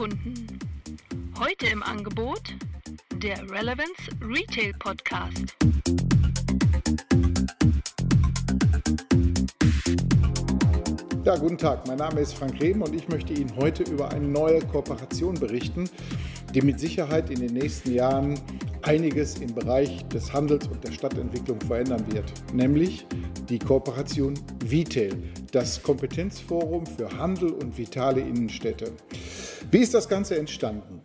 Heute im Angebot der Relevance Retail Podcast. Ja, guten Tag, mein Name ist Frank Rehm und ich möchte Ihnen heute über eine neue Kooperation berichten, die mit Sicherheit in den nächsten Jahren einiges im Bereich des Handels und der Stadtentwicklung verändern wird, nämlich die Kooperation Vitel, das Kompetenzforum für Handel und vitale Innenstädte. Wie ist das Ganze entstanden?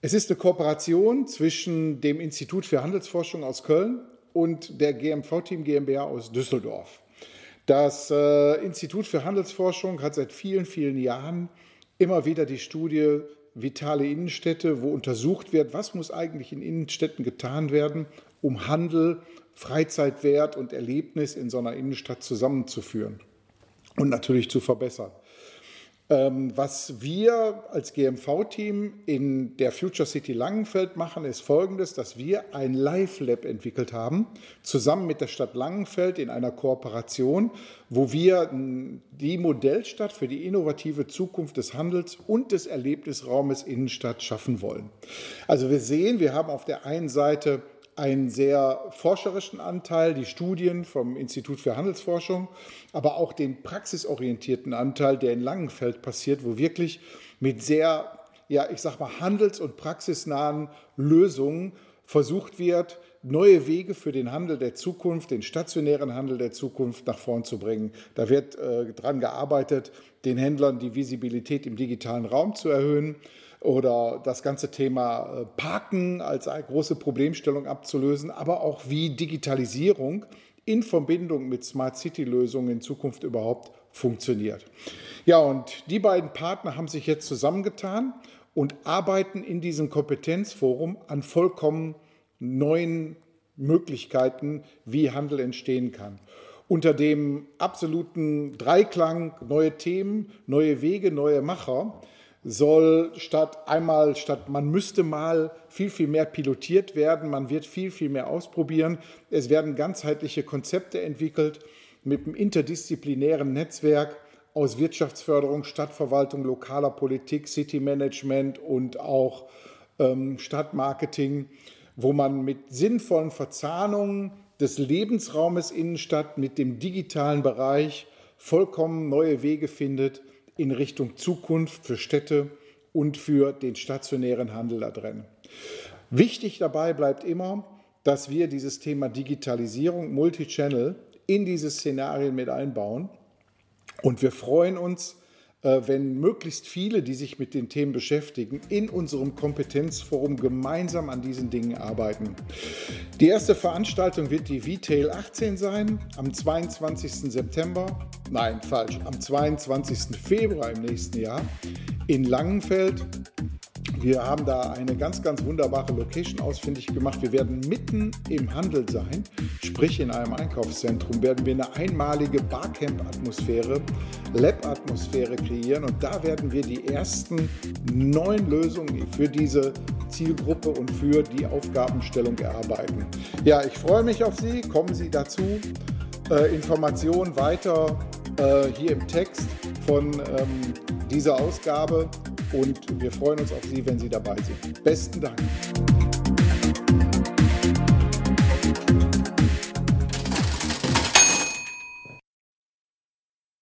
Es ist eine Kooperation zwischen dem Institut für Handelsforschung aus Köln und der GMV-Team GmbH aus Düsseldorf. Das äh, Institut für Handelsforschung hat seit vielen, vielen Jahren immer wieder die Studie Vitale Innenstädte, wo untersucht wird, was muss eigentlich in Innenstädten getan werden, um Handel, Freizeitwert und Erlebnis in so einer Innenstadt zusammenzuführen und natürlich zu verbessern. Ähm, was wir als GMV-Team in der Future City Langenfeld machen, ist folgendes, dass wir ein Live-Lab entwickelt haben, zusammen mit der Stadt Langenfeld in einer Kooperation, wo wir die Modellstadt für die innovative Zukunft des Handels und des Erlebnisraumes Innenstadt schaffen wollen. Also wir sehen, wir haben auf der einen Seite einen sehr forscherischen Anteil, die Studien vom Institut für Handelsforschung, aber auch den praxisorientierten Anteil, der in Langenfeld passiert, wo wirklich mit sehr, ja, ich sag mal, handels- und praxisnahen Lösungen versucht wird, neue Wege für den Handel der Zukunft, den stationären Handel der Zukunft nach vorn zu bringen. Da wird äh, daran gearbeitet, den Händlern die Visibilität im digitalen Raum zu erhöhen oder das ganze Thema äh, Parken als eine große Problemstellung abzulösen, aber auch wie Digitalisierung in Verbindung mit Smart City-Lösungen in Zukunft überhaupt funktioniert. Ja, und die beiden Partner haben sich jetzt zusammengetan und arbeiten in diesem Kompetenzforum an vollkommen neuen Möglichkeiten, wie Handel entstehen kann. Unter dem absoluten Dreiklang neue Themen, neue Wege, neue Macher soll statt einmal, statt man müsste mal viel, viel mehr pilotiert werden, man wird viel, viel mehr ausprobieren. Es werden ganzheitliche Konzepte entwickelt mit einem interdisziplinären Netzwerk aus Wirtschaftsförderung, Stadtverwaltung, lokaler Politik, City Management und auch ähm, Stadtmarketing, wo man mit sinnvollen Verzahnungen des Lebensraumes Innenstadt mit dem digitalen Bereich vollkommen neue Wege findet, in Richtung Zukunft für Städte und für den stationären Handel da drin. Wichtig dabei bleibt immer, dass wir dieses Thema Digitalisierung, Multichannel in diese Szenarien mit einbauen. Und wir freuen uns, wenn möglichst viele, die sich mit den Themen beschäftigen, in unserem Kompetenzforum gemeinsam an diesen Dingen arbeiten. Die erste Veranstaltung wird die VTail 18 sein, am 22. September, nein, falsch, am 22. Februar im nächsten Jahr in Langenfeld. Wir haben da eine ganz, ganz wunderbare Location ausfindig gemacht. Wir werden mitten im Handel sein, sprich in einem Einkaufszentrum, werden wir eine einmalige Barcamp-Atmosphäre, Lab-Atmosphäre kreieren und da werden wir die ersten neuen Lösungen für diese Zielgruppe und für die Aufgabenstellung erarbeiten. Ja, ich freue mich auf Sie. Kommen Sie dazu. Äh, Informationen weiter äh, hier im Text von ähm, dieser Ausgabe und wir freuen uns auf Sie, wenn Sie dabei sind. Besten Dank.